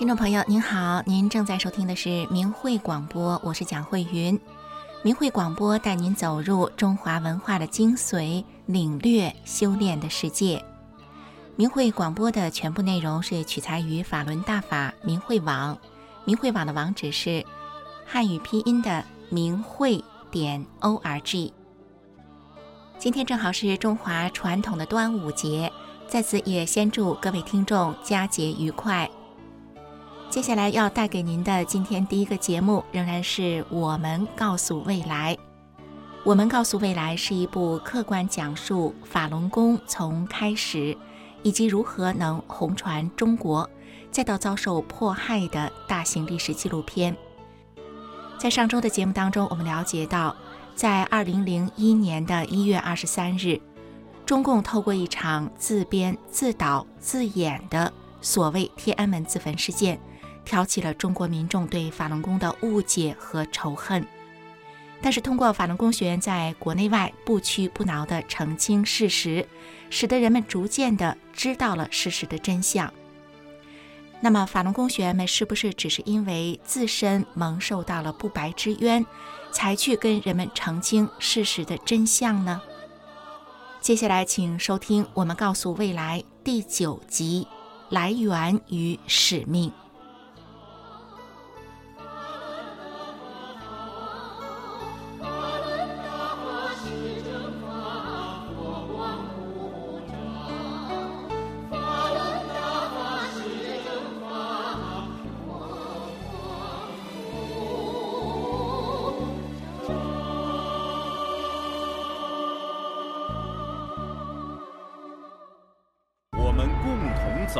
听众朋友您好，您正在收听的是明慧广播，我是蒋慧云。明慧广播带您走入中华文化的精髓，领略修炼的世界。明慧广播的全部内容是取材于法轮大法明慧网，明慧网的网址是汉语拼音的明慧点 o r g。今天正好是中华传统的端午节，在此也先祝各位听众佳节愉快。接下来要带给您的今天第一个节目，仍然是我们告诉未来。我们告诉未来是一部客观讲述法轮功从开始以及如何能红传中国，再到遭受迫害的大型历史纪录片。在上周的节目当中，我们了解到，在二零零一年的一月二十三日，中共透过一场自编自导自演的所谓天安门自焚事件。挑起了中国民众对法轮功的误解和仇恨，但是通过法轮功学员在国内外不屈不挠的澄清事实，使得人们逐渐地知道了事实的真相。那么，法轮功学员们是不是只是因为自身蒙受到了不白之冤，才去跟人们澄清事实的真相呢？接下来，请收听我们告诉未来第九集：来源与使命。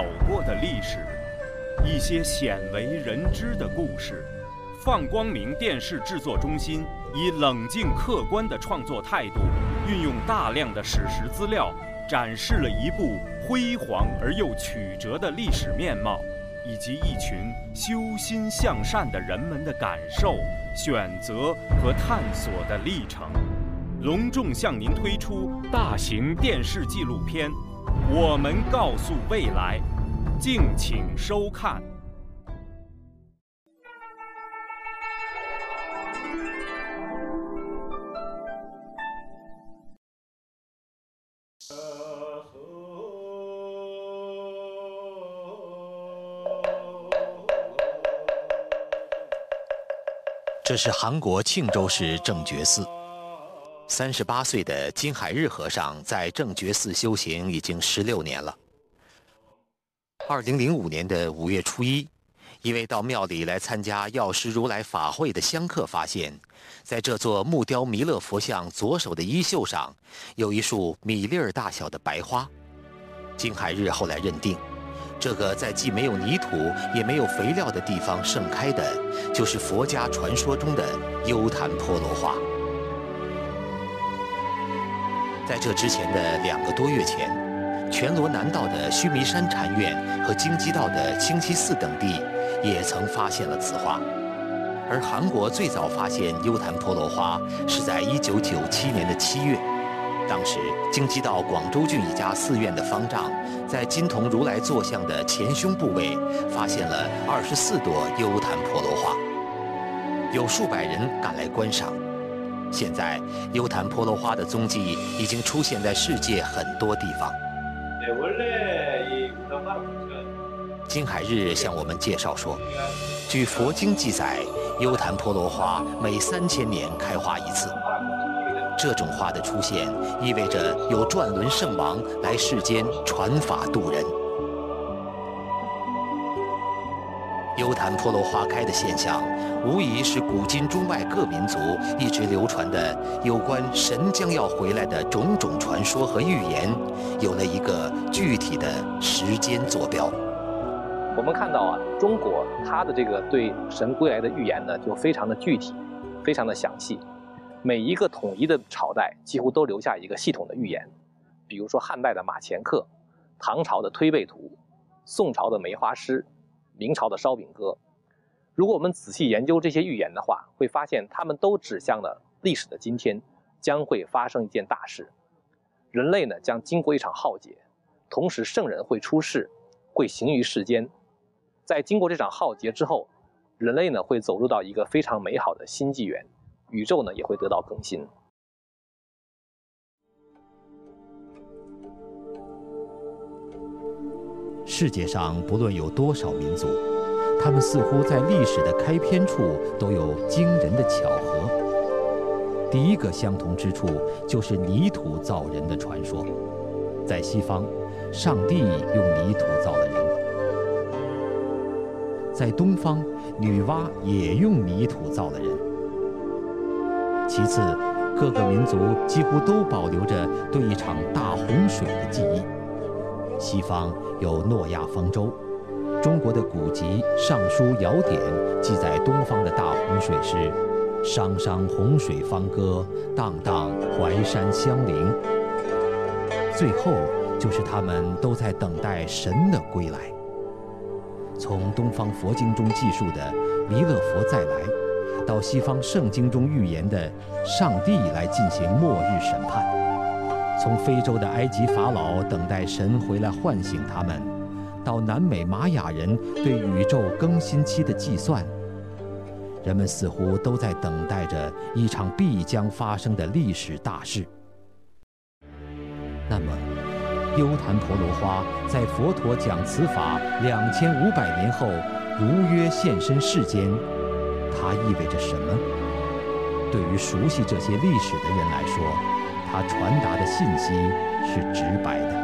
走过的历史，一些鲜为人知的故事。放光明电视制作中心以冷静客观的创作态度，运用大量的史实资料，展示了一部辉煌而又曲折的历史面貌，以及一群修心向善的人们的感受、选择和探索的历程。隆重向您推出大型电视纪录片。我们告诉未来，敬请收看。这是韩国庆州市正觉寺。三十八岁的金海日和尚在正觉寺修行已经十六年了。二零零五年的五月初一，一位到庙里来参加药师如来法会的香客发现，在这座木雕弥勒佛像左手的衣袖上，有一束米粒儿大小的白花。金海日后来认定，这个在既没有泥土也没有肥料的地方盛开的，就是佛家传说中的优昙婆罗花。在这之前的两个多月前，全罗南道的须弥山禅院和京畿道的清溪寺等地也曾发现了此花。而韩国最早发现优昙婆罗花是在1997年的七月，当时京畿道广州郡一家寺院的方丈在金童如来坐像的前胸部位发现了24朵优昙婆罗花，有数百人赶来观赏。现在，优昙婆罗花的踪迹已经出现在世界很多地方。金海日向我们介绍说，据佛经记载，优昙婆罗花每三千年开花一次。这种花的出现，意味着有转轮圣王来世间传法度人。优昙婆罗花开的现象，无疑是古今中外各民族一直流传的有关神将要回来的种种传说和预言，有了一个具体的时间坐标。我们看到啊，中国它的这个对神归来的预言呢，就非常的具体，非常的详细。每一个统一的朝代几乎都留下一个系统的预言，比如说汉代的马前课，唐朝的推背图，宋朝的梅花诗。明朝的烧饼歌，如果我们仔细研究这些预言的话，会发现他们都指向了历史的今天将会发生一件大事，人类呢将经过一场浩劫，同时圣人会出世，会行于世间。在经过这场浩劫之后，人类呢会走入到一个非常美好的新纪元，宇宙呢也会得到更新。世界上不论有多少民族，他们似乎在历史的开篇处都有惊人的巧合。第一个相同之处就是泥土造人的传说。在西方，上帝用泥土造了人；在东方，女娲也用泥土造了人。其次，各个民族几乎都保留着对一场大洪水的记忆。西方有诺亚方舟，中国的古籍《尚书尧典》记载东方的大洪水是“汤汤洪水方歌，荡荡淮山相邻”。最后就是他们都在等待神的归来。从东方佛经中记述的弥勒佛再来，到西方圣经中预言的上帝来进行末日审判。从非洲的埃及法老等待神回来唤醒他们，到南美玛雅人对宇宙更新期的计算，人们似乎都在等待着一场必将发生的历史大事。那么，优昙婆罗花在佛陀讲此法两千五百年后如约现身世间，它意味着什么？对于熟悉这些历史的人来说。他传达的信息是直白的。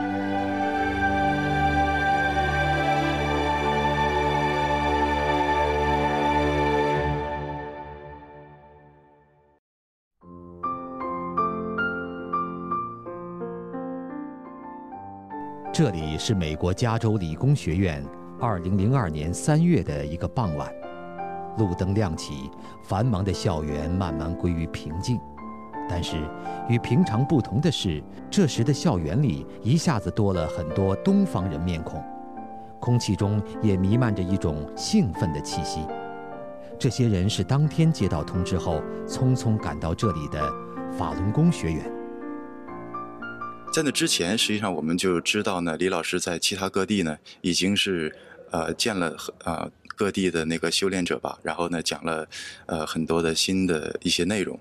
这里是美国加州理工学院二零零二年三月的一个傍晚，路灯亮起，繁忙的校园慢慢归于平静。但是，与平常不同的是，这时的校园里一下子多了很多东方人面孔，空气中也弥漫着一种兴奋的气息。这些人是当天接到通知后匆匆赶到这里的法轮功学员。在那之前，实际上我们就知道呢，李老师在其他各地呢已经是呃见了呃各地的那个修炼者吧，然后呢讲了呃很多的新的一些内容。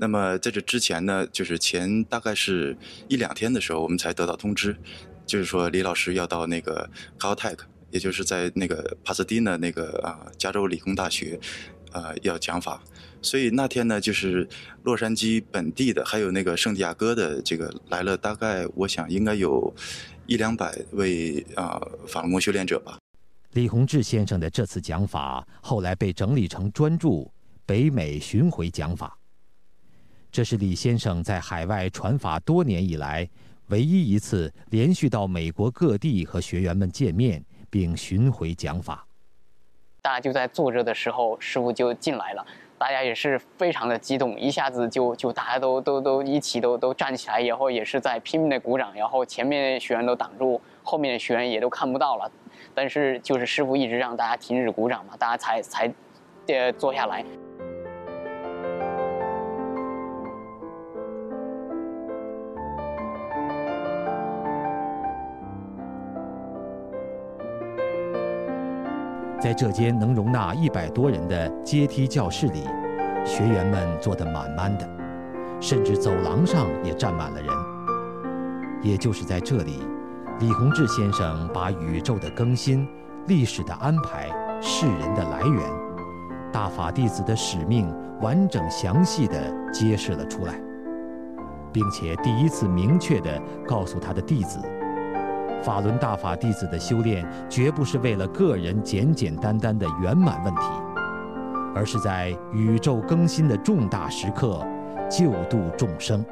那么在这之前呢，就是前大概是一两天的时候，我们才得到通知，就是说李老师要到那个 Caltech，也就是在那个帕萨迪纳那个啊加州理工大学，呃要讲法。所以那天呢，就是洛杉矶本地的，还有那个圣地亚哥的这个来了，大概我想应该有一两百位啊法轮功修炼者吧。李洪志先生的这次讲法后来被整理成专著《北美巡回讲法》。这是李先生在海外传法多年以来唯一一次连续到美国各地和学员们见面并巡回讲法。大家就在坐着的时候，师傅就进来了，大家也是非常的激动，一下子就就大家都都都一起都都站起来，然后也是在拼命的鼓掌，然后前面学员都挡住，后面的学员也都看不到了，但是就是师傅一直让大家停止鼓掌嘛，大家才才呃坐下来。在这间能容纳一百多人的阶梯教室里，学员们坐得满满的，甚至走廊上也站满了人。也就是在这里，李洪志先生把宇宙的更新、历史的安排、世人的来源、大法弟子的使命，完整详细地揭示了出来，并且第一次明确地告诉他的弟子。法轮大法弟子的修炼，绝不是为了个人简简单单的圆满问题，而是在宇宙更新的重大时刻，救度众生。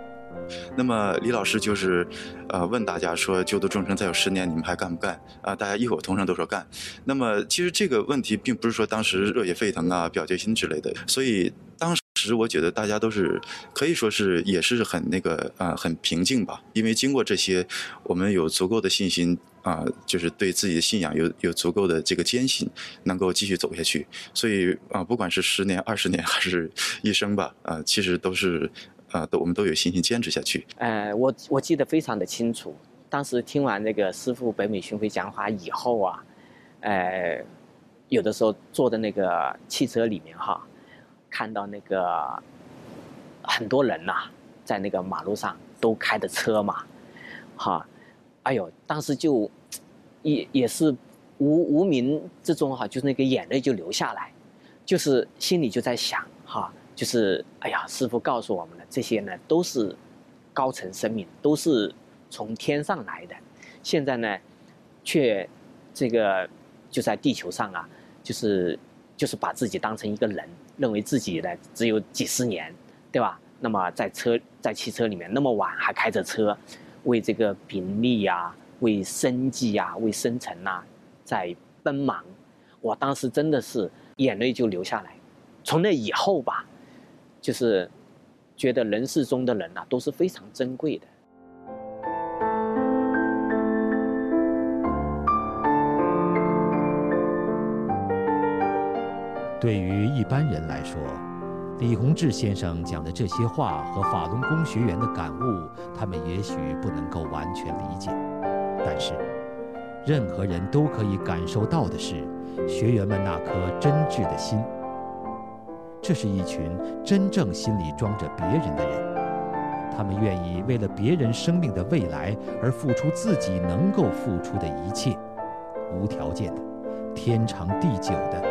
那么李老师就是，呃，问大家说，救度众生再有十年，你们还干不干？啊，大家异口同声都说干。那么其实这个问题并不是说当时热血沸腾啊、表决心之类的，所以当时。其实我觉得大家都是可以说是也是很那个啊很平静吧，因为经过这些，我们有足够的信心啊，就是对自己的信仰有有足够的这个坚信，能够继续走下去。所以啊，不管是十年、二十年 还是一生吧，啊，其实都是啊，都我们都有信心坚持下去。呃，我我记得非常的清楚，当时听完那个师傅北美巡回讲法以后啊，呃，有的时候坐在那个汽车里面哈，看到那个很多人呐、在那个马路上都开着车嘛，哈，哎呦，当时就也也是无无名之中哈，就是那个眼泪就流下来，就是心里就在想哈，就是哎呀，师傅告诉我们的这些呢都是高层生命，都是从天上来的，现在呢，却这个就在地球上啊，就是就是把自己当成一个人，认为自己呢只有几十年，对吧？那么在车在汽车里面那么晚还开着车，为这个名利呀、为生计呀、为生存呐、在奔忙，我当时真的是眼泪就流下来。从那以后吧，就是觉得人世中的人呐、都是非常珍贵的。对于一般人来说，李洪志先生讲的这些话和法轮功学员的感悟，他们也许不能够完全理解。但是，任何人都可以感受到的是，学员们那颗真挚的心。这是一群真正心里装着别人的人，他们愿意为了别人生命的未来而付出自己能够付出的一切，无条件的，天长地久的。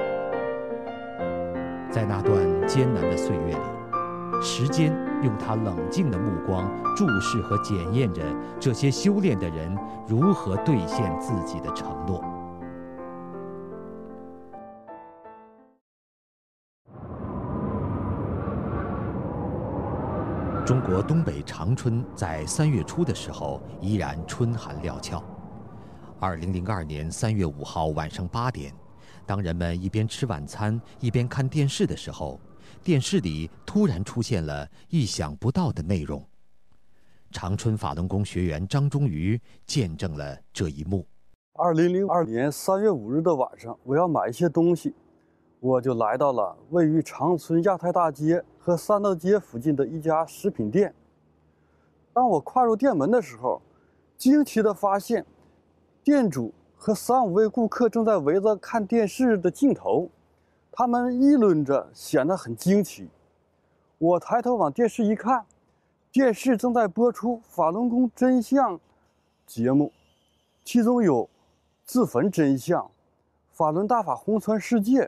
在那段艰难的岁月里，时间用它冷静的目光注视和检验着这些修炼的人如何兑现自己的承诺。中国东北长春在三月初的时候依然春寒料峭。二零零二年三月五号晚上八点。当人们一边吃晚餐一边看电视的时候，电视里突然出现了意想不到的内容。长春法轮功学员张忠瑜见证了这一幕。二零零二年三月五日的晚上，我要买一些东西，我就来到了位于长春亚太大街和三道街附近的一家食品店。当我跨入店门的时候，惊奇地发现，店主。和三五位顾客正在围着看电视的镜头，他们议论着，显得很惊奇。我抬头往电视一看，电视正在播出《法轮功真相》节目，其中有《自焚真相》《法轮大法红传世界》，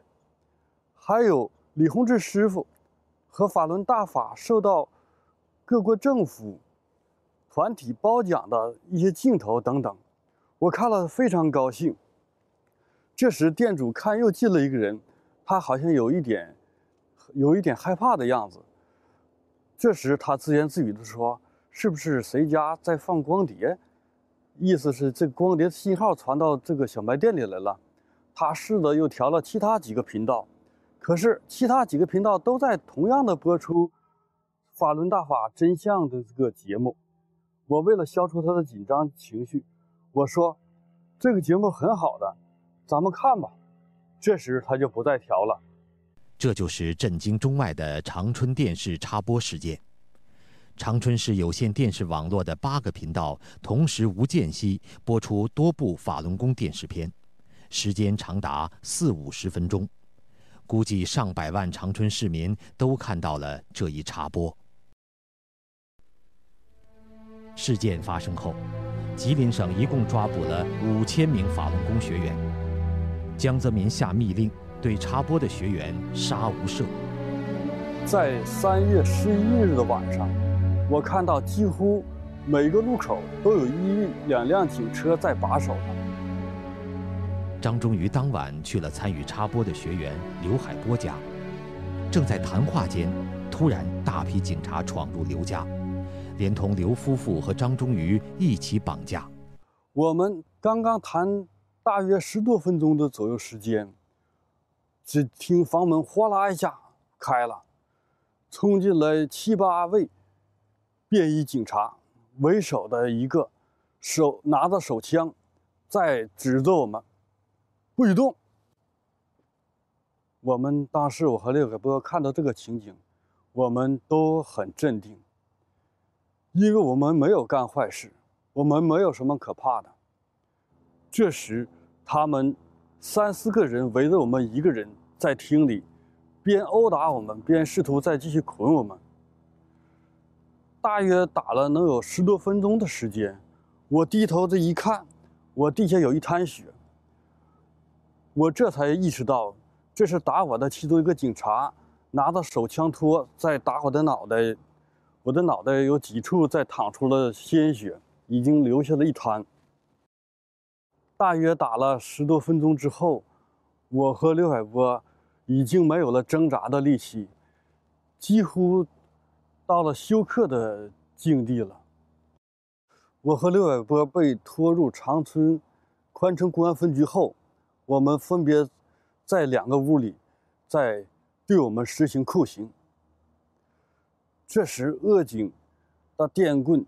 还有李洪志师傅和法轮大法受到各国政府团体褒奖的一些镜头等等。我看了非常高兴。这时，店主看又进了一个人，他好像有一点，有一点害怕的样子。这时，他自言自语地说：“是不是谁家在放光碟？意思是这光碟信号传到这个小卖店里来了。”他试着又调了其他几个频道，可是其他几个频道都在同样的播出《法轮大法真相》的这个节目。我为了消除他的紧张情绪。我说：“这个节目很好的，咱们看吧。”这时他就不再调了。这就是震惊中外的长春电视插播事件。长春市有线电视网络的八个频道同时无间隙播出多部法轮功电视片，时间长达四五十分钟，估计上百万长春市民都看到了这一插播。事件发生后。吉林省一共抓捕了五千名法轮功学员，江泽民下密令对插播的学员杀无赦。在三月十一日的晚上，我看到几乎每个路口都有一两辆警车在把守着。张忠于当晚去了参与插播的学员刘海波家，正在谈话间，突然大批警察闯入刘家。连同刘夫妇和张忠瑜一起绑架。我们刚刚谈大约十多分钟的左右时间，只听房门哗啦一下开了，冲进来七八位便衣警察，为首的一个手拿着手枪，在指着我们不许动。我们当时我和刘海波看到这个情景，我们都很镇定。因为我们没有干坏事，我们没有什么可怕的。这时，他们三四个人围着我们一个人在厅里，边殴打我们，边试图再继续捆我们。大约打了能有十多分钟的时间，我低头这一看，我地下有一滩血。我这才意识到，这是打我的其中一个警察拿着手枪托在打我的脑袋，我的脑袋有几处在淌出了鲜血，已经流下了一滩。大约打了十多分钟之后，我和刘海波已经没有了挣扎的力气，几乎。到了休克的境地了。我和刘海波被拖入长春宽城公安分局后，我们分别在两个屋里，在对我们实行酷刑。这时，恶警的电棍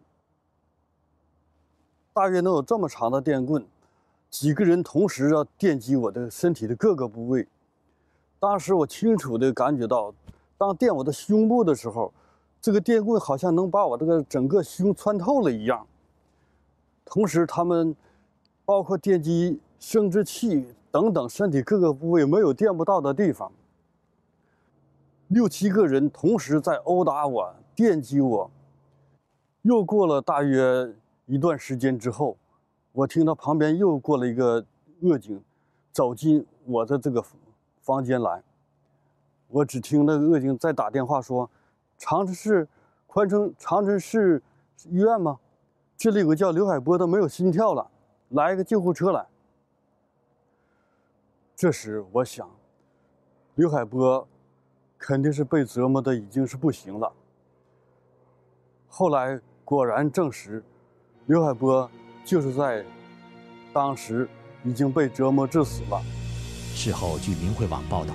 大约能有这么长的电棍，几个人同时要电击我的身体的各个部位。当时我清楚地感觉到，当电我的胸部的时候。这个电棍好像能把我这个整个胸穿透了一样。同时，他们包括电击生殖器等等身体各个部位没有电不到的地方。六七个人同时在殴打我、电击我。又过了大约一段时间之后，我听到旁边又过了一个恶警，走进我的这个房间来。我只听那个恶警在打电话说。长春市宽城长春市医院吗？这里有个叫刘海波的，没有心跳了，来一个救护车来。这时我想，刘海波肯定是被折磨的已经是不行了。后来果然证实，刘海波就是在当时已经被折磨致死了。事后，据明慧网报道。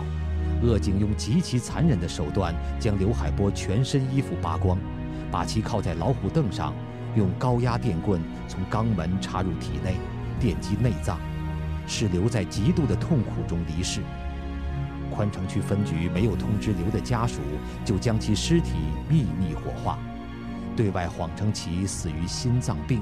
恶警用极其残忍的手段将刘海波全身衣服扒光，把其靠在老虎凳上，用高压电棍从肛门插入体内，电击内脏，使刘在极度的痛苦中离世。宽城区分局没有通知刘的家属，就将其尸体秘密火化，对外谎称其死于心脏病。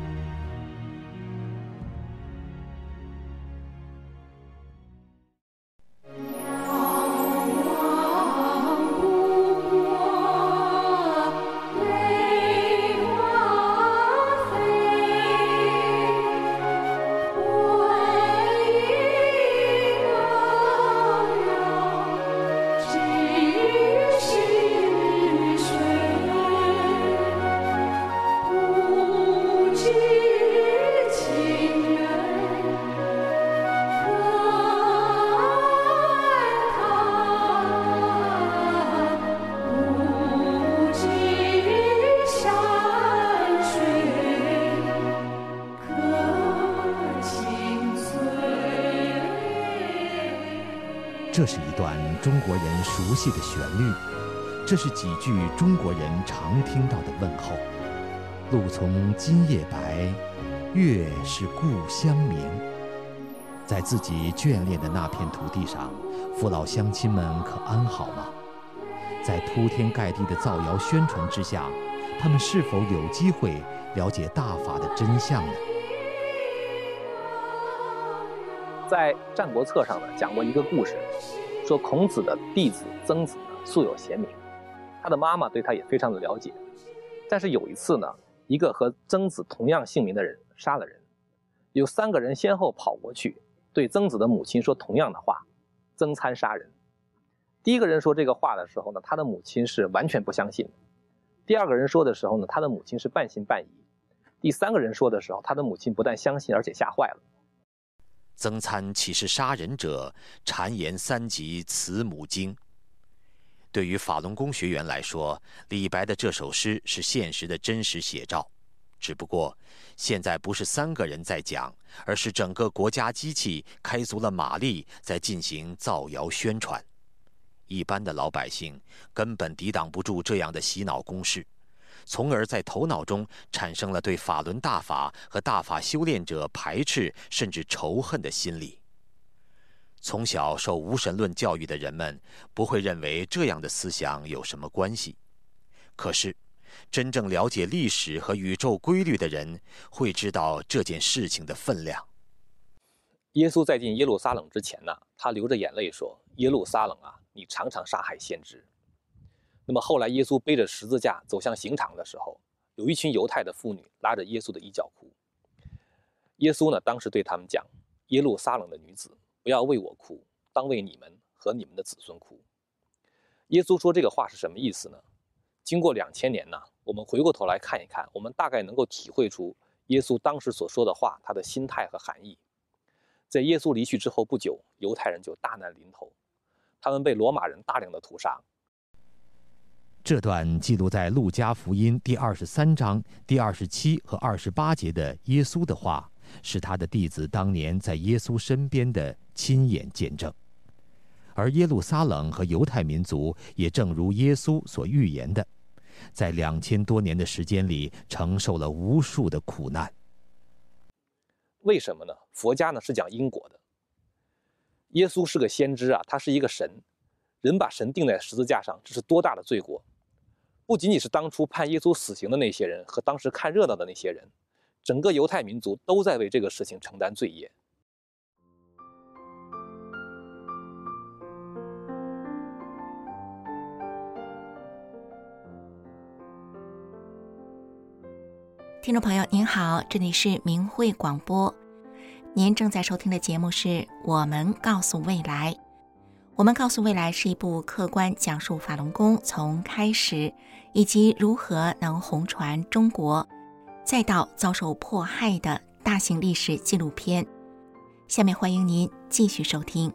熟悉的旋律，这是几句中国人常听到的问候：“路从今夜白，月是故乡明。”在自己眷恋的那片土地上，父老乡亲们可安好吗？在铺天盖地的造谣宣传之下，他们是否有机会了解大法的真相呢？在《战国策》上呢，讲过一个故事，说孔子的弟子曾子呢素有贤名，他的妈妈对他也非常的了解。但是有一次呢，一个和曾子同样姓名的人杀了人，有三个人先后跑过去，对曾子的母亲说同样的话：“曾参杀人。”第一个人说这个话的时候呢，他的母亲是完全不相信；第二个人说的时候呢，他的母亲是半信半疑；第三个人说的时候，他的母亲不但相信，而且吓坏了。曾参岂是杀人者？谗言三级慈母经。对于法轮功学员来说，李白的这首诗是现实的真实写照。只不过，现在不是三个人在讲，而是整个国家机器开足了马力，在进行造谣宣传。一般的老百姓根本抵挡不住这样的洗脑攻势。从而在头脑中产生了对法轮大法和大法修炼者排斥甚至仇恨的心理。从小受无神论教育的人们不会认为这样的思想有什么关系，可是，真正了解历史和宇宙规律的人会知道这件事情的分量。耶稣在进耶路撒冷之前呢，他流着眼泪说：“耶路撒冷啊，你常常杀害先知。”那么后来耶稣背着十字架走向刑场的时候，有一群犹太的妇女拉着耶稣的衣角哭。耶稣呢，当时对他们讲：“耶路撒冷的女子，不要为我哭，当为你们和你们的子孙哭。”耶稣说这个话是什么意思呢？经过两千年呢，我们回过头来看一看，我们大概能够体会出耶稣当时所说的话他的心态和含义。在耶稣离去之后不久，犹太人就大难临头，他们被罗马人大量的屠杀。这段记录在《路加福音》第二十三章第二十七和二十八节的耶稣的话，是他的弟子当年在耶稣身边的亲眼见证。而耶路撒冷和犹太民族也正如耶稣所预言的，在两千多年的时间里承受了无数的苦难。为什么呢？佛家呢是讲因果的。耶稣是个先知啊，他是一个神，人把神钉在十字架上，这是多大的罪过！不仅仅是当初判耶稣死刑的那些人和当时看热闹的那些人，整个犹太民族都在为这个事情承担罪业。听众朋友您好，这里是明慧广播，您正在收听的节目是《我们告诉未来》。我们告诉未来是一部客观讲述法轮功从开始以及如何能红传中国，再到遭受迫害的大型历史纪录片。下面欢迎您继续收听。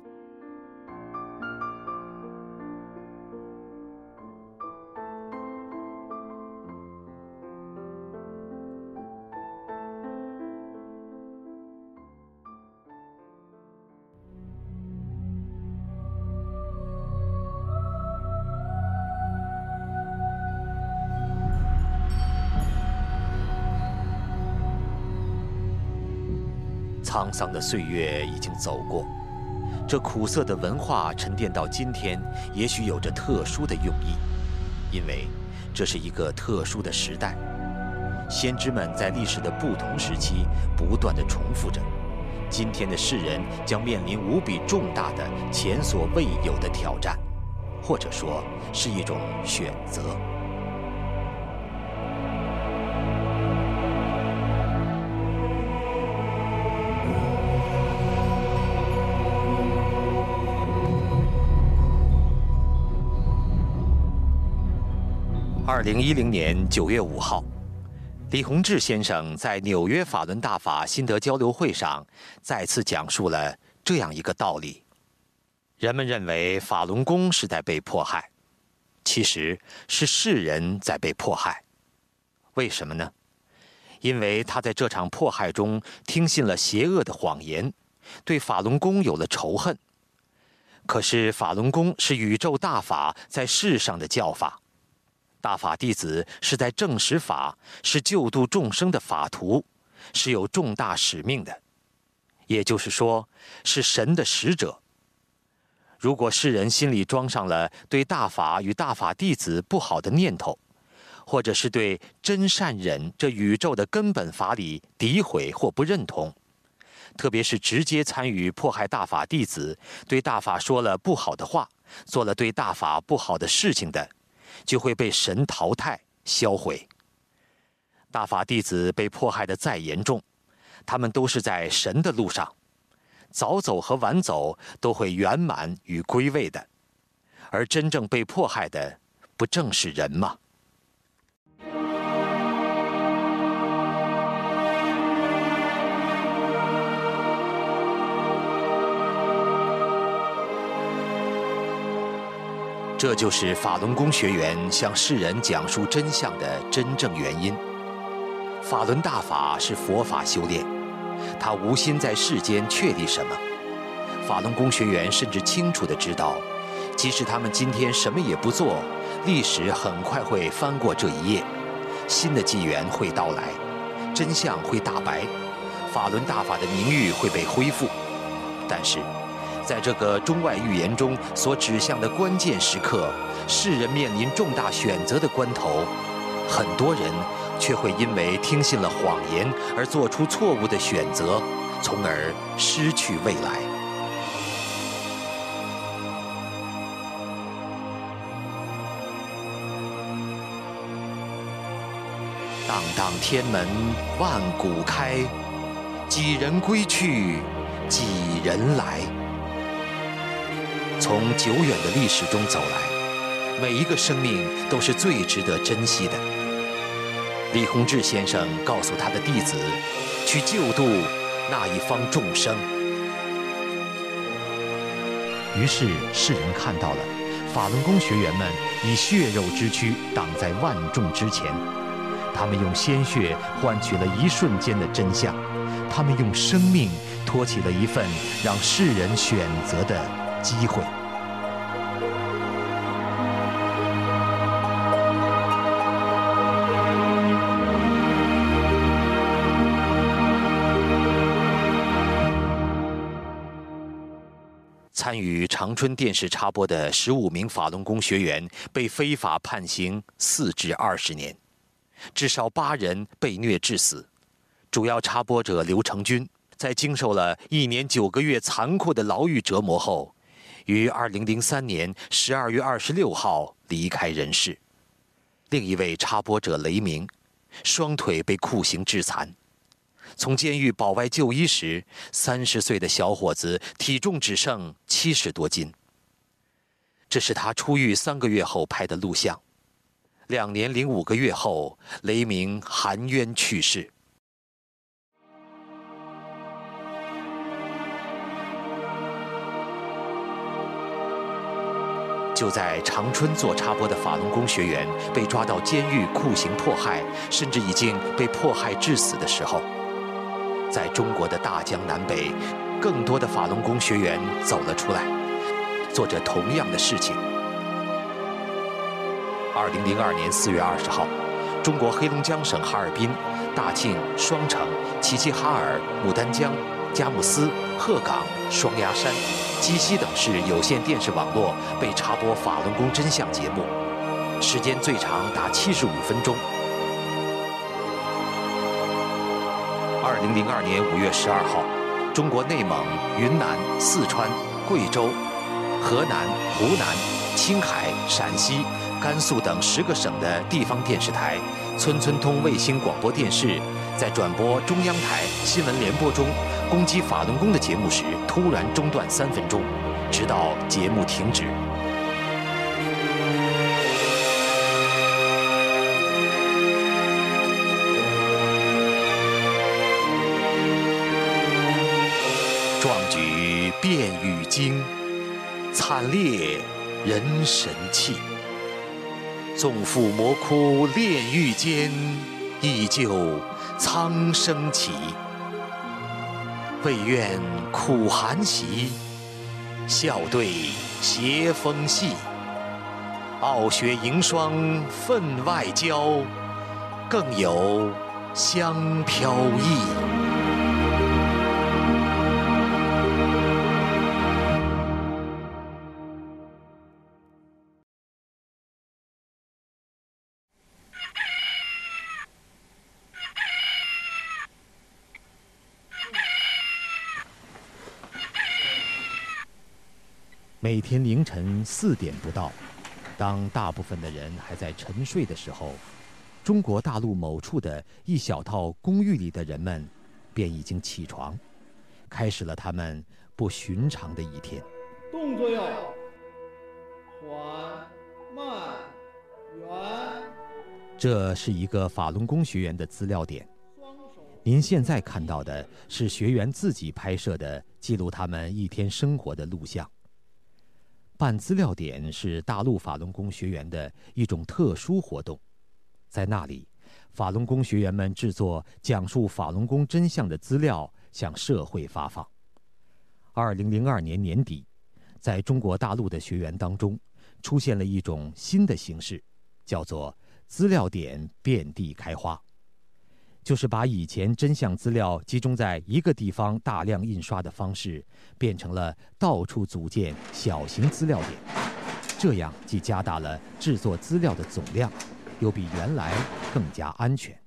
桑的岁月已经走过，这苦涩的文化沉淀到今天，也许有着特殊的用意，因为这是一个特殊的时代。先知们在历史的不同时期不断的重复着，今天的世人将面临无比重大的、前所未有的挑战，或者说是一种选择。二零一零年九月五号，李洪志先生在纽约法轮大法心得交流会上再次讲述了这样一个道理：人们认为法轮功是在被迫害，其实是世人在被迫害。为什么呢？因为他在这场迫害中听信了邪恶的谎言，对法轮功有了仇恨。可是法轮功是宇宙大法在世上的教法。大法弟子是在正实法，是救度众生的法徒，是有重大使命的，也就是说，是神的使者。如果世人心里装上了对大法与大法弟子不好的念头，或者是对真善忍这宇宙的根本法理诋毁或不认同，特别是直接参与迫害大法弟子，对大法说了不好的话，做了对大法不好的事情的。就会被神淘汰销毁。大法弟子被迫害的再严重，他们都是在神的路上，早走和晚走都会圆满与归位的。而真正被迫害的，不正是人吗？这就是法轮功学员向世人讲述真相的真正原因。法轮大法是佛法修炼，他无心在世间确立什么。法轮功学员甚至清楚地知道，即使他们今天什么也不做，历史很快会翻过这一页，新的纪元会到来，真相会大白，法轮大法的名誉会被恢复。但是。在这个中外预言中所指向的关键时刻，世人面临重大选择的关头，很多人却会因为听信了谎言而做出错误的选择，从而失去未来。荡荡天门万古开，几人归去，几人来？从久远的历史中走来，每一个生命都是最值得珍惜的。李洪志先生告诉他的弟子，去救度那一方众生。于是世人看到了法轮功学员们以血肉之躯挡在万众之前。他们用鲜血换取了一瞬间的真相，他们用生命托起了一份让世人选择的机会。参与长春电视插播的十五名法轮功学员被非法判刑四至二十年。至少八人被虐致死，主要插播者刘成军在经受了一年九个月残酷的牢狱折磨后，于二零零三年十二月二十六号离开人世。另一位插播者雷鸣，双腿被酷刑致残，从监狱保外就医时，三十岁的小伙子体重只剩七十多斤。这是他出狱三个月后拍的录像。两年零五个月后，雷鸣含冤去世。就在长春做插播的法轮功学员被抓到监狱酷刑迫害，甚至已经被迫害致死的时候，在中国的大江南北，更多的法轮功学员走了出来，做着同样的事情。二零零二年四月二十号，中国黑龙江省哈尔滨、大庆、双城、齐齐哈尔、牡丹江、佳木斯、鹤岗、双鸭山、鸡西等市有线电视网络被插播法轮功真相节目，时间最长达七十五分钟。二零零二年五月十二号，中国内蒙、云南、四川、贵州、河南、湖南、青海、陕西。甘肃等十个省的地方电视台、村村通卫星广播电视，在转播中央台新闻联播中攻击法轮功的节目时，突然中断三分钟，直到节目停止。惊，惨烈人神气。纵赴魔窟炼狱间，依旧苍生起。未愿苦寒习，笑对斜风细。傲雪迎霜分外娇，更有香飘逸。每天凌晨四点不到，当大部分的人还在沉睡的时候，中国大陆某处的一小套公寓里的人们便已经起床，开始了他们不寻常的一天。动作要缓慢圆。这是一个法轮功学员的资料点。您现在看到的是学员自己拍摄的记录他们一天生活的录像。办资料点是大陆法轮功学员的一种特殊活动，在那里，法轮功学员们制作讲述法轮功真相的资料，向社会发放。二零零二年年底，在中国大陆的学员当中，出现了一种新的形式，叫做资料点遍地开花。就是把以前真相资料集中在一个地方大量印刷的方式，变成了到处组建小型资料点，这样既加大了制作资料的总量，又比原来更加安全。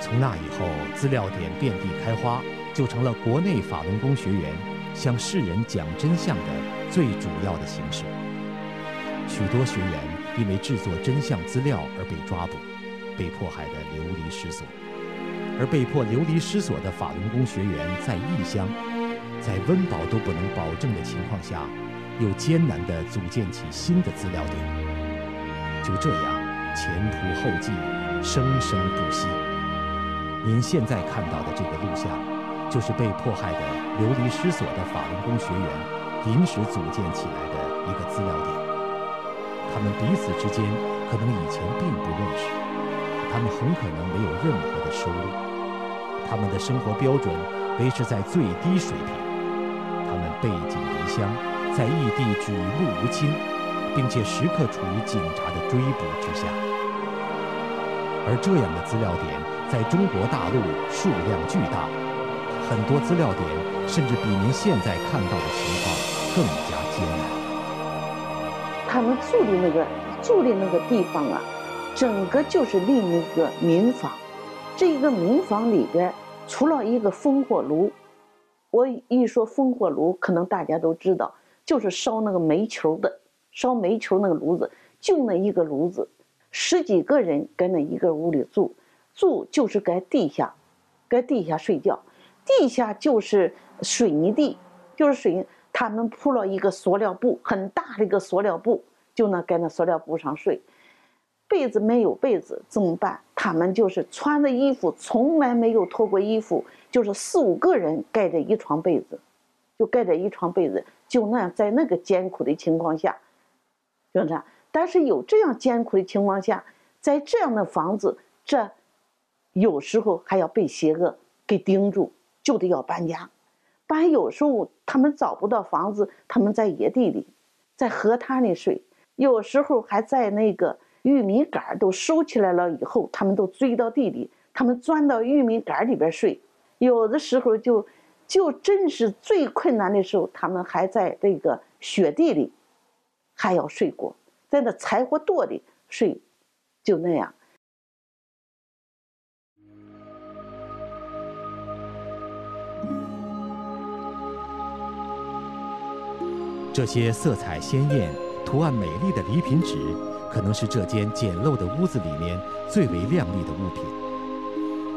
从那以后，资料点遍地开花，就成了国内法轮功学员向世人讲真相的最主要的形式。许多学员因为制作真相资料而被抓捕，被迫害得流离失所。而被迫流离失所的法轮功学员在异乡，在温饱都不能保证的情况下，又艰难地组建起新的资料点。就这样，前仆后继，生生不息。您现在看到的这个录像，就是被迫害的流离失所的法轮功学员临时组建起来。我们彼此之间可能以前并不认识，他们很可能没有任何的收入，他们的生活标准维持在最低水平，他们背井离乡，在异地举目无亲，并且时刻处于警察的追捕之下。而这样的资料点。在中国大陆数量巨大，很多资料点甚至比您现在看到的情况更加艰难。他们住的那个住的那个地方啊，整个就是另一个民房。这一个民房里边，除了一个烽火炉，我一说烽火炉，可能大家都知道，就是烧那个煤球的，烧煤球那个炉子，就那一个炉子，十几个人在那一个屋里住。住就是在地下，在地下睡觉，地下就是水泥地，就是水泥。他们铺了一个塑料布，很大的一个塑料布，就那盖那塑料布上睡。被子没有被子怎么办？他们就是穿的衣服从来没有脱过衣服，就是四五个人盖着一床被子，就盖着一床被子，就那样在那个艰苦的情况下，就这样。但是有这样艰苦的情况下，在这样的房子，这。有时候还要被邪恶给盯住，就得要搬家。搬有时候他们找不到房子，他们在野地里，在河滩里睡。有时候还在那个玉米杆都收起来了以后，他们都追到地里，他们钻到玉米杆里边睡。有的时候就，就真是最困难的时候，他们还在这个雪地里，还要睡过，在那柴火垛里睡，就那样。这些色彩鲜艳、图案美丽的礼品纸，可能是这间简陋的屋子里面最为亮丽的物品。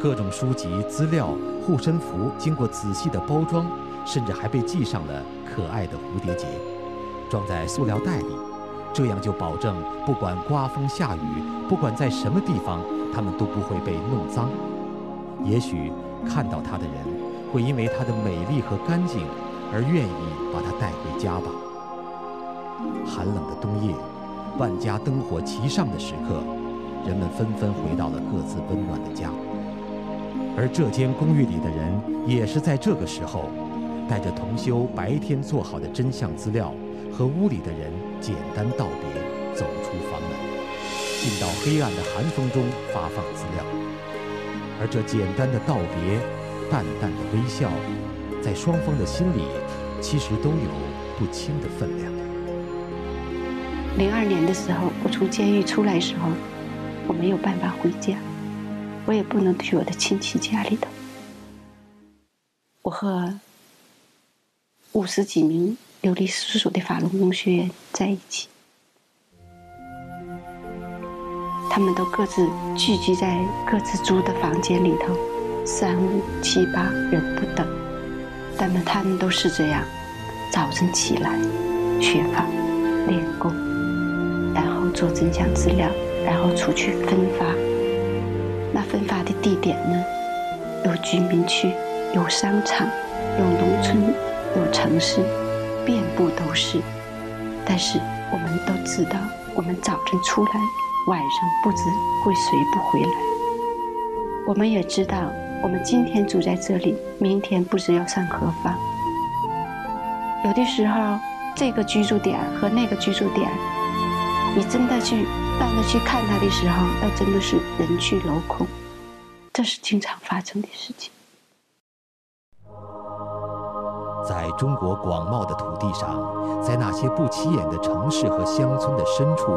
各种书籍、资料、护身符，经过仔细的包装，甚至还被系上了可爱的蝴蝶结，装在塑料袋里，这样就保证不管刮风下雨，不管在什么地方，它们都不会被弄脏。也许看到它的人，会因为它的美丽和干净，而愿意把它带回家吧。寒冷的冬夜，万家灯火齐上的时刻，人们纷纷回到了各自温暖的家。而这间公寓里的人，也是在这个时候，带着同修白天做好的真相资料，和屋里的人简单道别，走出房门，进到黑暗的寒风中发放资料。而这简单的道别，淡淡的微笑，在双方的心里，其实都有不轻的分量。零二年的时候，我从监狱出来的时候，我没有办法回家，我也不能去我的亲戚家里头。我和五十几名流离失所的法轮功学员在一起，他们都各自聚集在各自租的房间里头，三五七八人不等，但们他们都是这样：早晨起来学法练功。然后做真相资料，然后出去分发。那分发的地点呢？有居民区，有商场，有农村，有城市，遍布都是。但是我们都知道，我们早晨出来，晚上不知会谁不回来。我们也知道，我们今天住在这里，明天不知要上何方。有的时候，这个居住点和那个居住点。你真的去到那去看他的时候，那真的是人去楼空，这是经常发生的事情。在中国广袤的土地上，在那些不起眼的城市和乡村的深处，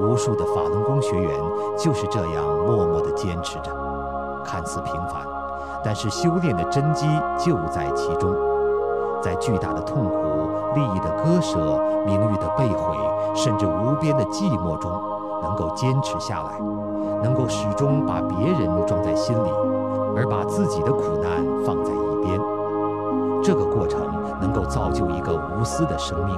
无数的法轮功学员就是这样默默地坚持着。看似平凡，但是修炼的真机就在其中。在巨大的痛苦、利益的割舍、名誉的被毁，甚至无边的寂寞中，能够坚持下来，能够始终把别人装在心里，而把自己的苦难放在一边。这个过程能够造就一个无私的生命，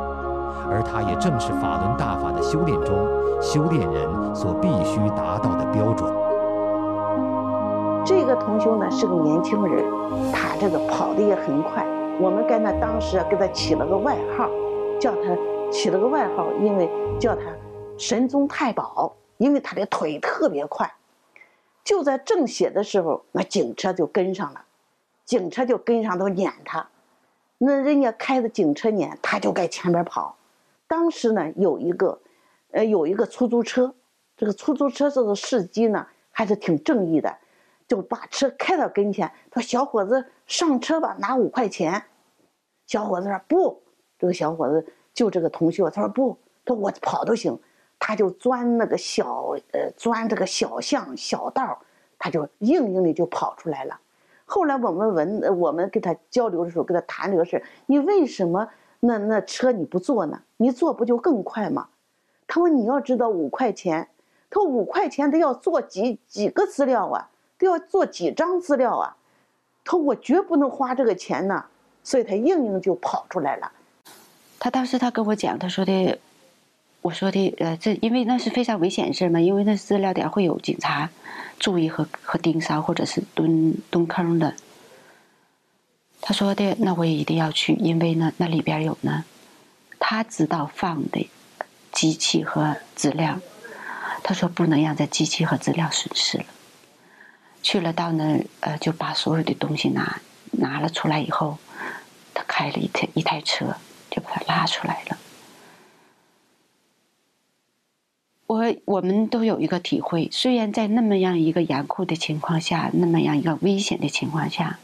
而它也正是法轮大法的修炼中修炼人所必须达到的标准。这个同修呢是个年轻人，他这个跑得也很快。我们跟他当时给他起了个外号，叫他起了个外号，因为叫他神宗太保，因为他的腿特别快。就在正写的时候，那警车就跟上了，警车就跟上都撵他，那人家开的警车撵，他就在前边跑。当时呢，有一个，呃，有一个出租车，这个出租车这个司机呢还是挺正义的，就把车开到跟前，说：“小伙子，上车吧，拿五块钱。”小伙子说：“不，这个小伙子就这个同学，他说不，他说我跑都行。”他就钻那个小呃钻这个小巷小道，他就硬硬的就跑出来了。后来我们问我们跟他交流的时候，跟他谈这个事你为什么那那车你不坐呢？你坐不就更快吗？他说你要知道五块钱，他说五块钱他要做几几个资料啊，要做几张资料啊。他我绝不能花这个钱呢。所以他硬硬就跑出来了。他当时他跟我讲，他说的，我说的，呃，这因为那是非常危险的事嘛，因为那资料点会有警察注意和和盯梢，或者是蹲蹲坑的。他说的，那我也一定要去，因为呢，那里边有呢，他知道放的机器和资料。他说不能让这机器和资料损失了。去了到那，呃，就把所有的东西拿拿了出来以后。他开了一台一台车，就把他拉出来了。我我们都有一个体会，虽然在那么样一个严酷的情况下，那么样一个危险的情况下，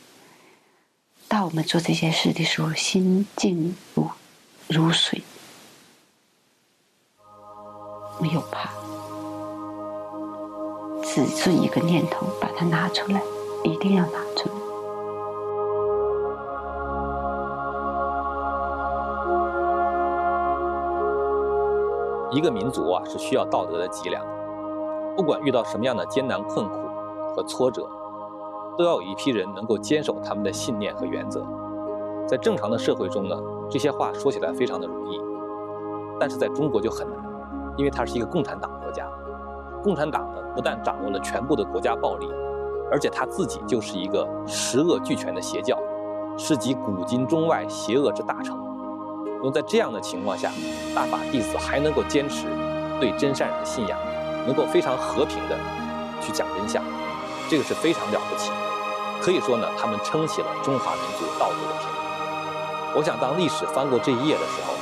当我们做这些事的时候，心静如如水，没有怕，只是一个念头，把它拿出来，一定要拿出来。一个民族啊，是需要道德的脊梁。不管遇到什么样的艰难困苦和挫折，都要有一批人能够坚守他们的信念和原则。在正常的社会中呢，这些话说起来非常的容易，但是在中国就很难，因为它是一个共产党。共产党呢，不但掌握了全部的国家暴力，而且他自己就是一个十恶俱全的邪教，是集古今中外邪恶之大成。那么在这样的情况下，大法弟子还能够坚持对真善人的信仰，能够非常和平的去讲真相，这个是非常了不起。可以说呢，他们撑起了中华民族道德的天。我想，当历史翻过这一页的时候，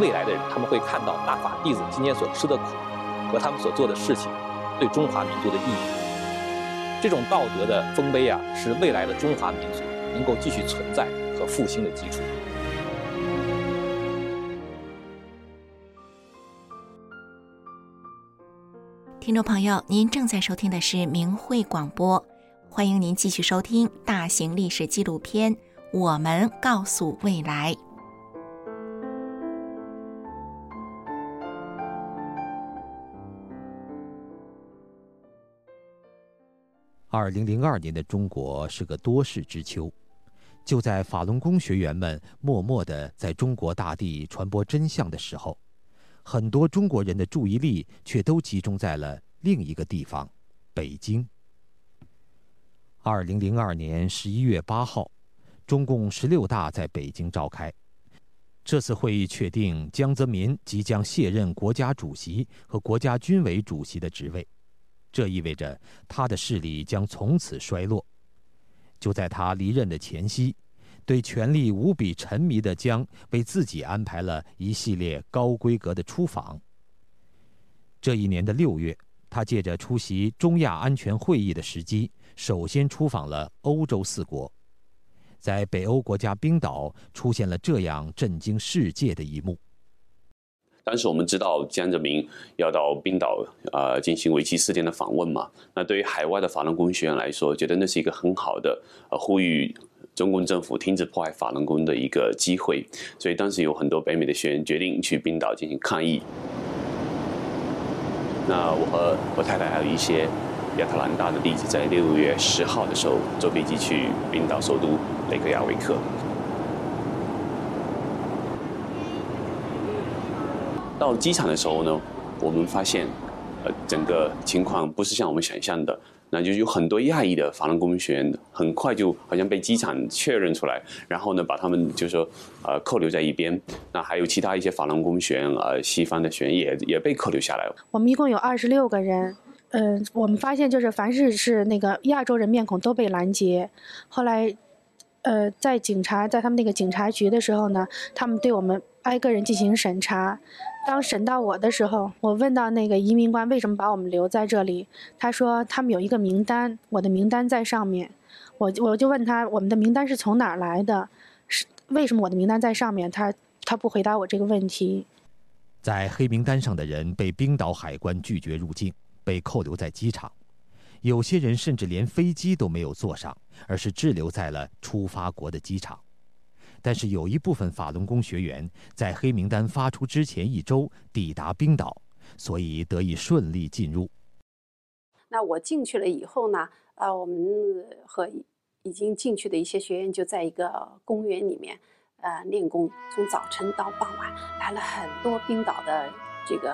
未来的人他们会看到大法弟子今天所吃的苦和他们所做的事情对中华民族的意义。这种道德的丰碑啊，是未来的中华民族能够继续存在和复兴的基础。听众朋友，您正在收听的是明慧广播，欢迎您继续收听大型历史纪录片《我们告诉未来》。二零零二年的中国是个多事之秋，就在法轮功学员们默默的在中国大地传播真相的时候。很多中国人的注意力却都集中在了另一个地方——北京。二零零二年十一月八号，中共十六大在北京召开。这次会议确定江泽民即将卸任国家主席和国家军委主席的职位，这意味着他的势力将从此衰落。就在他离任的前夕。对权力无比沉迷的江，为自己安排了一系列高规格的出访。这一年的六月，他借着出席中亚安全会议的时机，首先出访了欧洲四国。在北欧国家冰岛，出现了这样震惊世界的一幕：当时我们知道江泽民要到冰岛呃进行为期四天的访问嘛，那对于海外的法轮功学员来说，觉得那是一个很好的呃呼吁中共政府停止迫害法轮功的一个机会，所以当时有很多北美的学员决定去冰岛进行抗议。那我和我太太还有一些亚特兰大的弟子，在六月十号的时候坐飞机去冰岛首都雷克雅维克。到机场的时候呢，我们发现，呃，整个情况不是像我们想象的，那就有很多亚裔的法轮功学员，很快就好像被机场确认出来，然后呢，把他们就说呃扣留在一边。那还有其他一些法轮功学员，呃，西方的学员也也被扣留下来了。我们一共有二十六个人，嗯、我们发现就是凡是是那个亚洲人面孔都被拦截。后来，呃，在警察在他们那个警察局的时候呢，他们对我们挨个人进行审查。当审到我的时候，我问到那个移民官为什么把我们留在这里，他说他们有一个名单，我的名单在上面。我我就问他我们的名单是从哪儿来的，是为什么我的名单在上面？他他不回答我这个问题。在黑名单上的人被冰岛海关拒绝入境，被扣留在机场。有些人甚至连飞机都没有坐上，而是滞留在了出发国的机场。但是有一部分法轮功学员在黑名单发出之前一周抵达冰岛，所以得以顺利进入。那我进去了以后呢，啊，我们和已经进去的一些学员就在一个公园里面，呃，练功，从早晨到傍晚来了很多冰岛的这个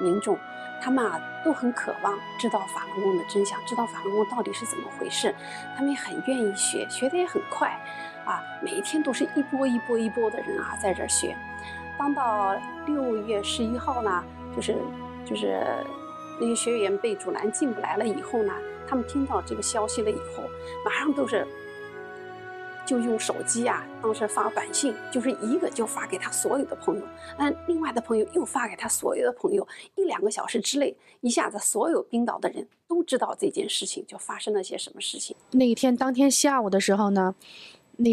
民众，他们啊都很渴望知道法轮功的真相，知道法轮功到底是怎么回事，他们也很愿意学，学的也很快，啊，每一天都是一波一波一波的人啊在这儿学。当到六月十一号呢，就是就是那些学员被阻拦进不来了以后呢，他们听到这个消息了以后，马上都是就用手机啊，当时发短信，就是一个就发给他所有的朋友，嗯，另外的朋友又发给他所有的朋友，一两个小时之内，一下子所有冰岛的人都知道这件事情就发生了些什么事情。那一天当天下午的时候呢，那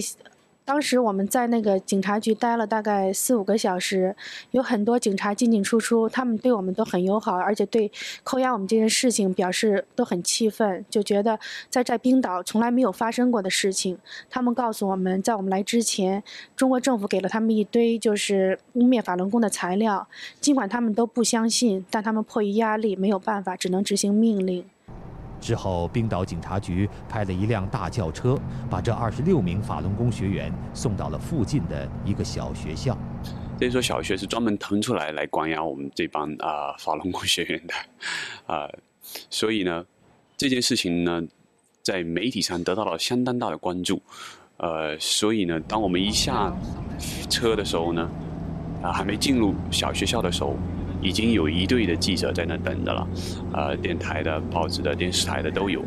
当时我们在那个警察局待了大概四五个小时，有很多警察进进出出，他们对我们都很友好，而且对扣押我们这件事情表示都很气愤，就觉得在在冰岛从来没有发生过的事情。他们告诉我们在我们来之前，中国政府给了他们一堆就是污蔑法轮功的材料，尽管他们都不相信，但他们迫于压力没有办法，只能执行命令。之后，冰岛警察局派了一辆大轿车，把这二十六名法轮功学员送到了附近的一个小学校。这所小学是专门腾出来来关押我们这帮啊、法轮功学员的，啊、所以呢，这件事情呢，在媒体上得到了相当大的关注，呃，所以呢，当我们一下车的时候呢，啊、还没进入小学校的时候，已经有一队的记者在那等着了，呃，电台的、报纸的、电视台的都有。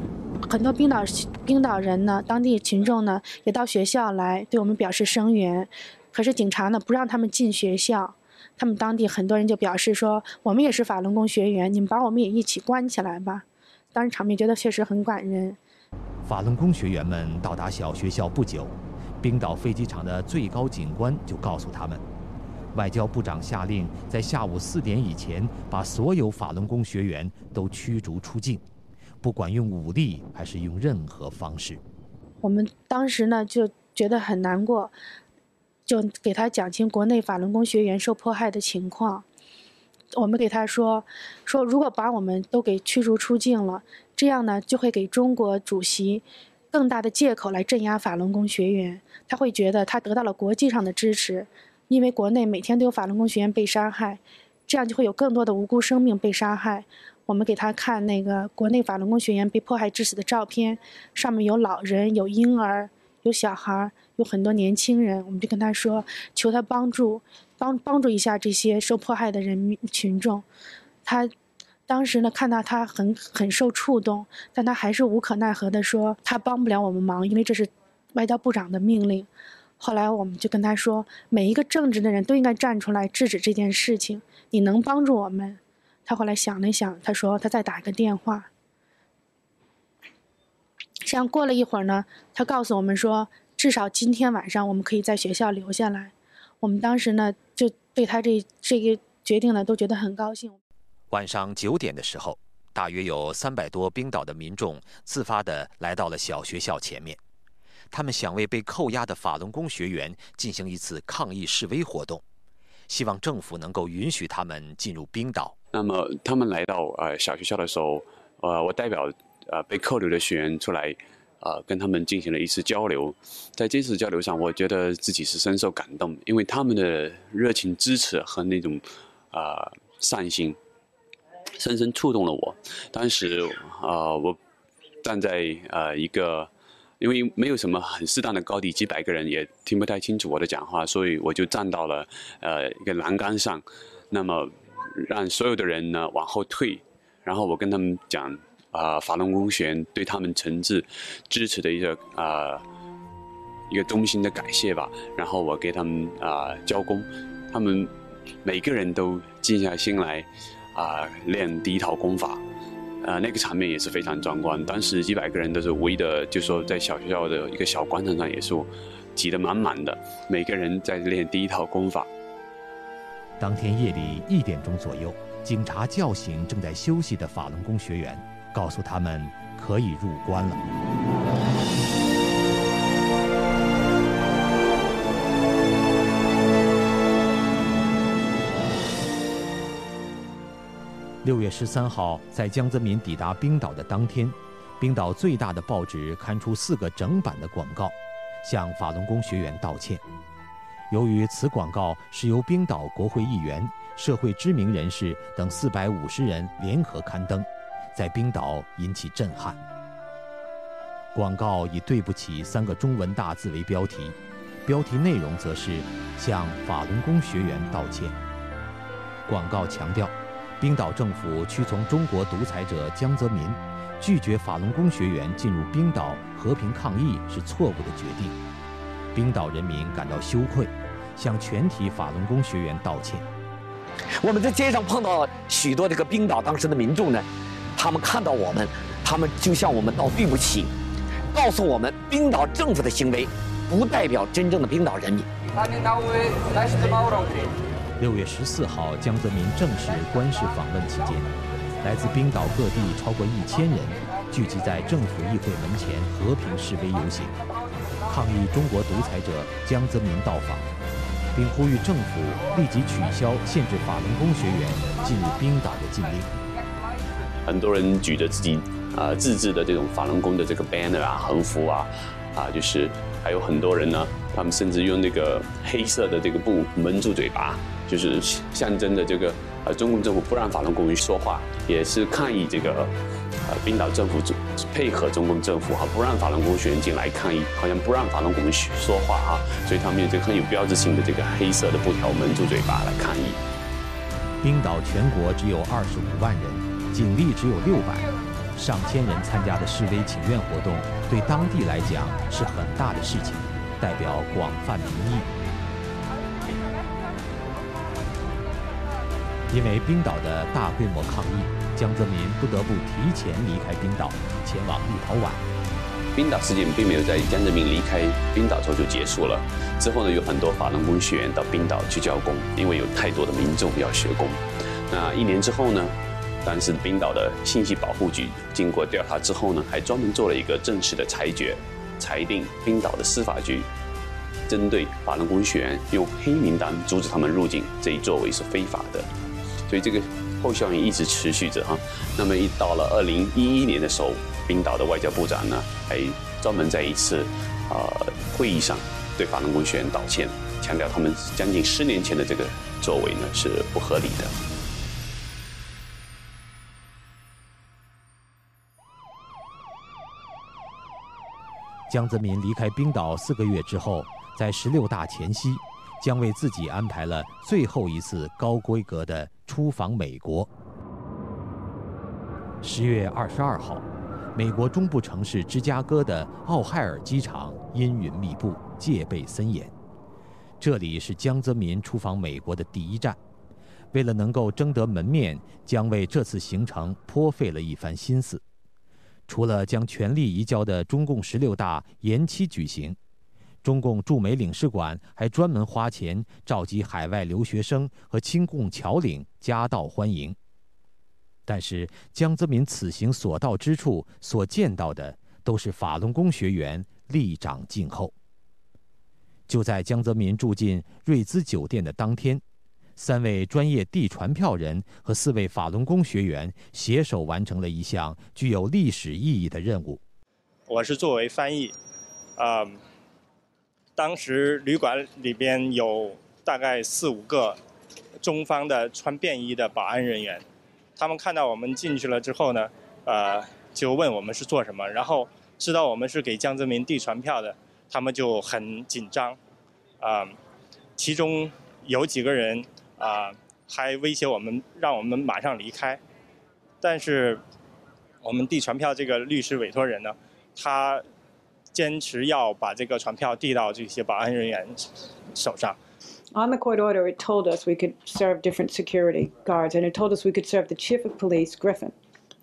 很多冰岛冰岛人呢，当地群众呢，也到学校来对我们表示声援。可是警察呢，不让他们进学校。他们当地很多人就表示说：“我们也是法轮功学员，你们把我们也一起关起来吧。”当时场面觉得确实很感人。法轮功学员们到达小学校不久，冰岛飞机场的最高警官就告诉他们，外交部长下令在下午四点以前把所有法轮功学员都驱逐出境，不管用武力还是用任何方式。我们当时呢就觉得很难过，就给他讲清国内法轮功学员受迫害的情况。我们给他说，说如果把我们都给驱逐出境了，这样呢就会给中国主席更大的借口来镇压法轮功学员。他会觉得他得到了国际上的支持，因为国内每天都有法轮功学员被杀害，这样就会有更多的无辜生命被杀害。我们给他看那个国内法轮功学员被迫害致死的照片，上面有老人、有婴儿、有小孩、有很多年轻人。我们就跟他说，求他帮助，帮帮助一下这些受迫害的人民群众。他当时呢，看到他很很受触动，但他还是无可奈何的说，他帮不了我们忙，因为这是外交部长的命令。后来我们就跟他说，每一个正直的人都应该站出来制止这件事情。你能帮助我们？他后来想了想，他说他再打一个电话。这样过了一会儿呢，他告诉我们说，至少今天晚上我们可以在学校留下来。我们当时呢，就对他这这个决定呢都觉得很高兴。晚上九点的时候，大约有三百多冰岛的民众自发的来到了小学校前面，他们想为被扣押的法轮功学员进行一次抗议示威活动，希望政府能够允许他们进入冰岛。那么他们来到呃小学校的时候，呃，我代表呃被扣留的学员出来。呃，跟他们进行了一次交流，在这次交流上，我觉得自己是深受感动，因为他们的热情支持和那种啊善心，深深触动了我。当时啊，我站在呃一个，因为没有什么很适当的高地，几百个人也听不太清楚我的讲话，所以我就站到了呃一个栏杆上，那么让所有的人呢往后退，然后我跟他们讲。啊，法轮功学员对他们诚挚支持的一个啊一个衷心的感谢吧。然后我给他们啊交功，他们每个人都静下心来啊练第一套功法，呃那个场面也是非常壮观。当时几百个人都是围的，就说在小学校的一个小广场上也是挤得满满的，每个人在练第一套功法。当天夜里一点钟左右，警察叫醒正在休息的法轮功学员。告诉他们可以入关了。六月十三号，在江泽民抵达冰岛的当天，冰岛最大的报纸刊出四个整版的广告，向法轮功学员道歉。由于此广告是由冰岛国会议员、社会知名人士等四百五十人联合刊登。在冰岛引起震撼。广告以“对不起”三个中文大字为标题，标题内容则是向法轮功学员道歉。广告强调，冰岛政府屈从中国独裁者江泽民，拒绝法轮功学员进入冰岛和平抗议是错误的决定。冰岛人民感到羞愧，向全体法轮功学员道歉。我们在街上碰到许多这个冰岛当时的民众呢。他们看到我们，他们就向我们道对不起，告诉我们冰岛政府的行为不代表真正的冰岛人民。六月十四号，江泽民正式官事访问期间，来自冰岛各地超过一千人聚集在政府议会门前和平示威游行，抗议中国独裁者江泽民到访，并呼吁政府立即取消限制法轮功学员进入冰岛的禁令。很多人举着自己啊自制的这种法轮功的这个 banner 啊横幅啊啊，就是还有很多人呢，他们甚至用那个黑色的这个布蒙住嘴巴，就是象征着这个呃中共政府不让法轮功说话，也是抗议这个呃冰岛政府配合中共政府哈，不让法轮功学员进来抗议，好像不让法轮功说话哈，所以他们用这个很有标志性的这个黑色的布条蒙住嘴巴来抗议。冰岛全国只有二十五万人。警力只有六百，上千人参加的示威请愿活动，对当地来讲是很大的事情，代表广泛民意。因为冰岛的大规模抗议，江泽民不得不提前离开冰岛，前往立陶宛。冰岛事件并没有在江泽民离开冰岛之后就结束了，之后呢，有很多法轮功学员到冰岛去教功，因为有太多的民众要学功。那一年之后呢？当时冰岛的信息保护局经过调查之后呢，还专门做了一个正式的裁决，裁定冰岛的司法局针对法轮功学员用黑名单阻止他们入境这一作为是非法的，所以这个后效应一直持续着哈。那么一到了二零一一年的时候，冰岛的外交部长呢，还专门在一次呃会议上对法轮功学员道歉，强调他们将近十年前的这个作为呢是不合理的。江泽民离开冰岛四个月之后，在十六大前夕，将为自己安排了最后一次高规格的出访美国。十月二十二号，美国中部城市芝加哥的奥海尔机场阴云密布，戒备森严。这里是江泽民出访美国的第一站。为了能够争得门面，将为这次行程颇费了一番心思。除了将权力移交的中共十六大延期举行，中共驻美领事馆还专门花钱召集海外留学生和亲共侨领夹道欢迎。但是江泽民此行所到之处，所见到的都是法轮功学员立长静候。就在江泽民住进瑞兹酒店的当天，三位专业递传票人和四位法轮功学员携手完成了一项具有历史意义的任务。我是作为翻译，啊，当时旅馆里边有大概四五个中方的穿便衣的保安人员。他们看到我们进去了之后呢，呃，就问我们是做什么，然后知道我们是给江泽民递传票的，他们就很紧张，啊，其中有几个人啊还威胁我们，让我们马上离开，但是我们递传票这个律师委托人呢，他坚持要把这个传票递到这些保安人员手上。On the court order, it told us we could serve different security guards, and it told us we could serve the chief of police, Griffin,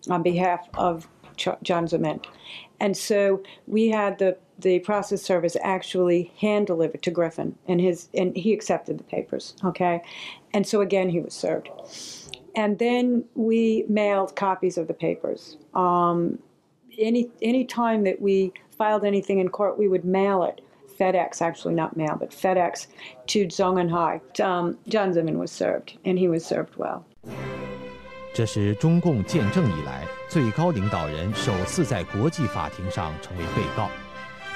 on behalf of Ch- John Zement. And so we had the, the process service actually hand deliver to Griffin, and his and he accepted the papers. Okay, and so again he was served, and then we mailed copies of the papers. Um, any any time that we filed anything in court, we would mail it FedEx, actually not mail, but FedEx to Zhongnanhai. Um, John Zeman was served, and he was served well. 这是中共建政以来最高领导人首次在国际法庭上成为被告。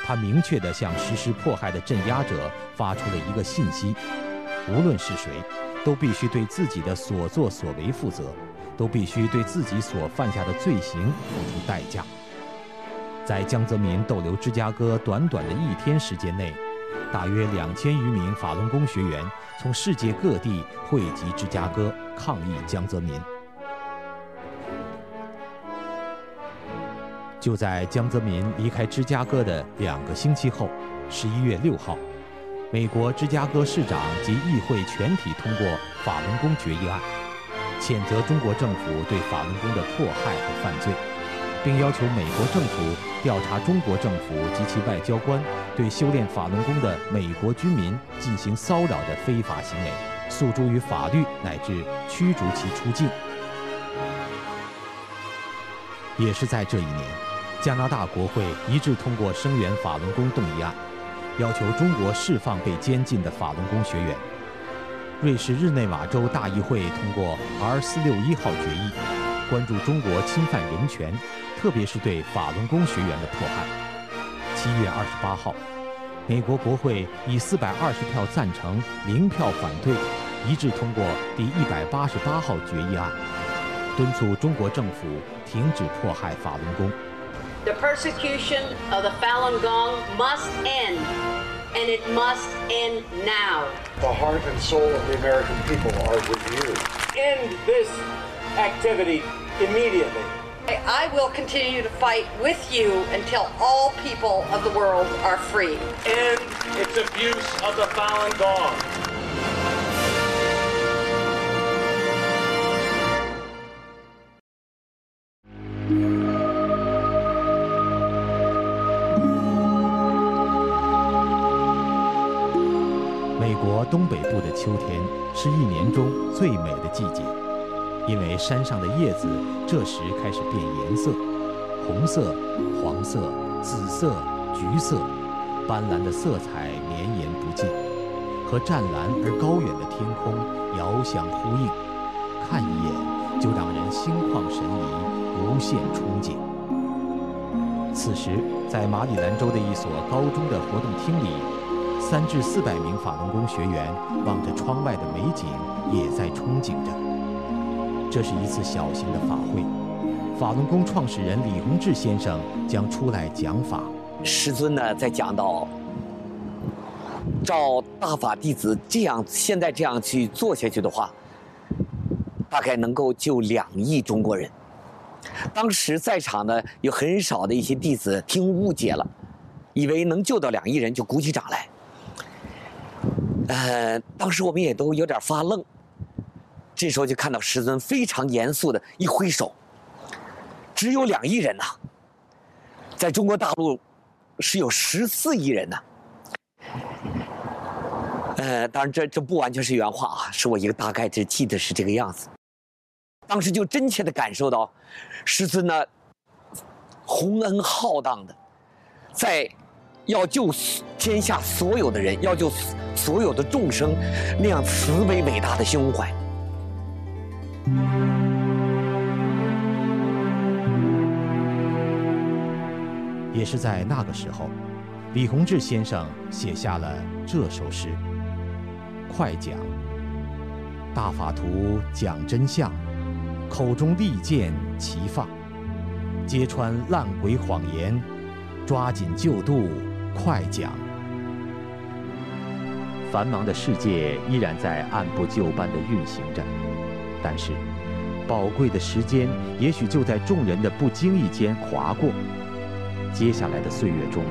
他明确地向实施迫害的镇压者发出了一个信息：无论是谁，都必须对自己的所作所为负责，都必须对自己所犯下的罪行付出代价。在江泽民逗留芝加哥短短的一天时间内，大约两千余名法轮功学员从世界各地汇集芝加哥抗议江泽民。就在江泽民离开芝加哥的两个星期后，十一月六号，美国芝加哥市长及议会全体通过法轮功决议案，谴责中国政府对法轮功的迫害和犯罪。并要求美国政府调查中国政府及其外交官对修炼法轮功的美国居民进行骚扰的非法行为，诉诸于法律乃至驱逐其出境。也是在这一年，加拿大国会一致通过声援法轮功动议案，要求中国释放被监禁的法轮功学员。瑞士日内瓦州大议会通过 R 四六一号决议，关注中国侵犯人权。特别是对法轮功学员的迫害。七月二十八号，美国国会以四百二十票赞成、零票反对，一致通过第一百八十八号决议案，敦促中国政府停止迫害法轮功。The persecution of the Falun Gong must end, and it must end now. The heart and soul of the American people are with you. End this activity immediately. I will continue to fight with you until all people of the world are free. End its abuse of the Falun Gong. 美国东北部的秋天是一年中最美的季节。 因为山上的叶子这时开始变颜色，红色、黄色、紫色、橘色，斑斓的色彩绵延不尽，和湛蓝而高远的天空遥相呼应，看一眼就让人心旷神怡，无限憧憬。此时，在马里兰州的一所高中的活动厅里，三至四百名法轮功学员望着窗外的美景，也在憧憬着。这是一次小型的法会，法轮功创始人李洪志先生将出来讲法。师尊呢，在讲到，照大法弟子这样现在这样去做下去的话，大概能够救两亿中国人。当时在场的有很少的一些弟子听误解了，以为能救到两亿人，就鼓起掌来。呃，当时我们也都有点发愣。这时候就看到师尊非常严肃的一挥手，只有两亿人呐，在中国大陆是有十四亿人呐，呃，当然这这不完全是原话啊，是我一个大概只记得是这个样子。当时就真切的感受到，师尊呢，宏恩浩荡的，在要救天下所有的人，要救所有的众生，那样慈悲伟大的胸怀。也是在那个时候，李洪志先生写下了这首诗：快讲，大法图讲真相，口中利剑齐放，揭穿烂鬼谎言，抓紧救度，快讲。繁忙的世界依然在按部就班地运行着，但是，宝贵的时间也许就在众人的不经意间划过。接下来的岁月中，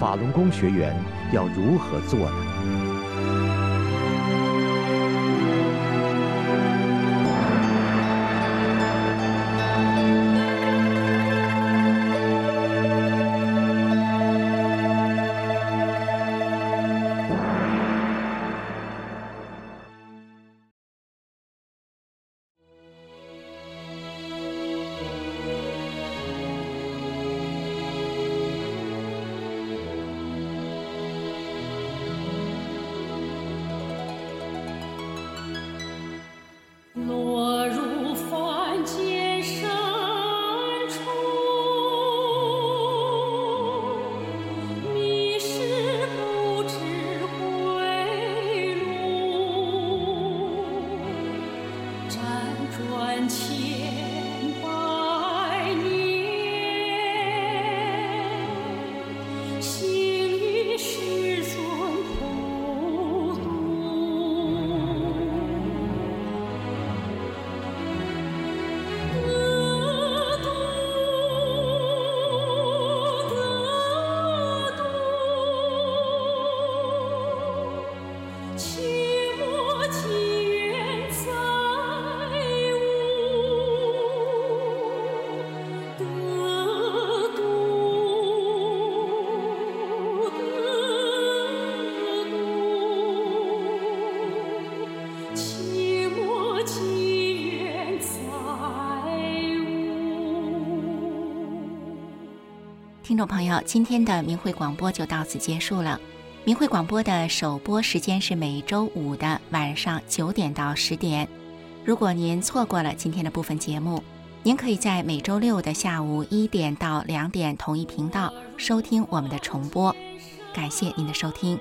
法轮功学员要如何做呢？听众朋友，今天的明慧广播就到此结束了。明慧广播的首播时间是每周五的晚上九点到十点。如果您错过了今天的部分节目，您可以在每周六的下午一点到两点同一频道收听我们的重播。感谢您的收听。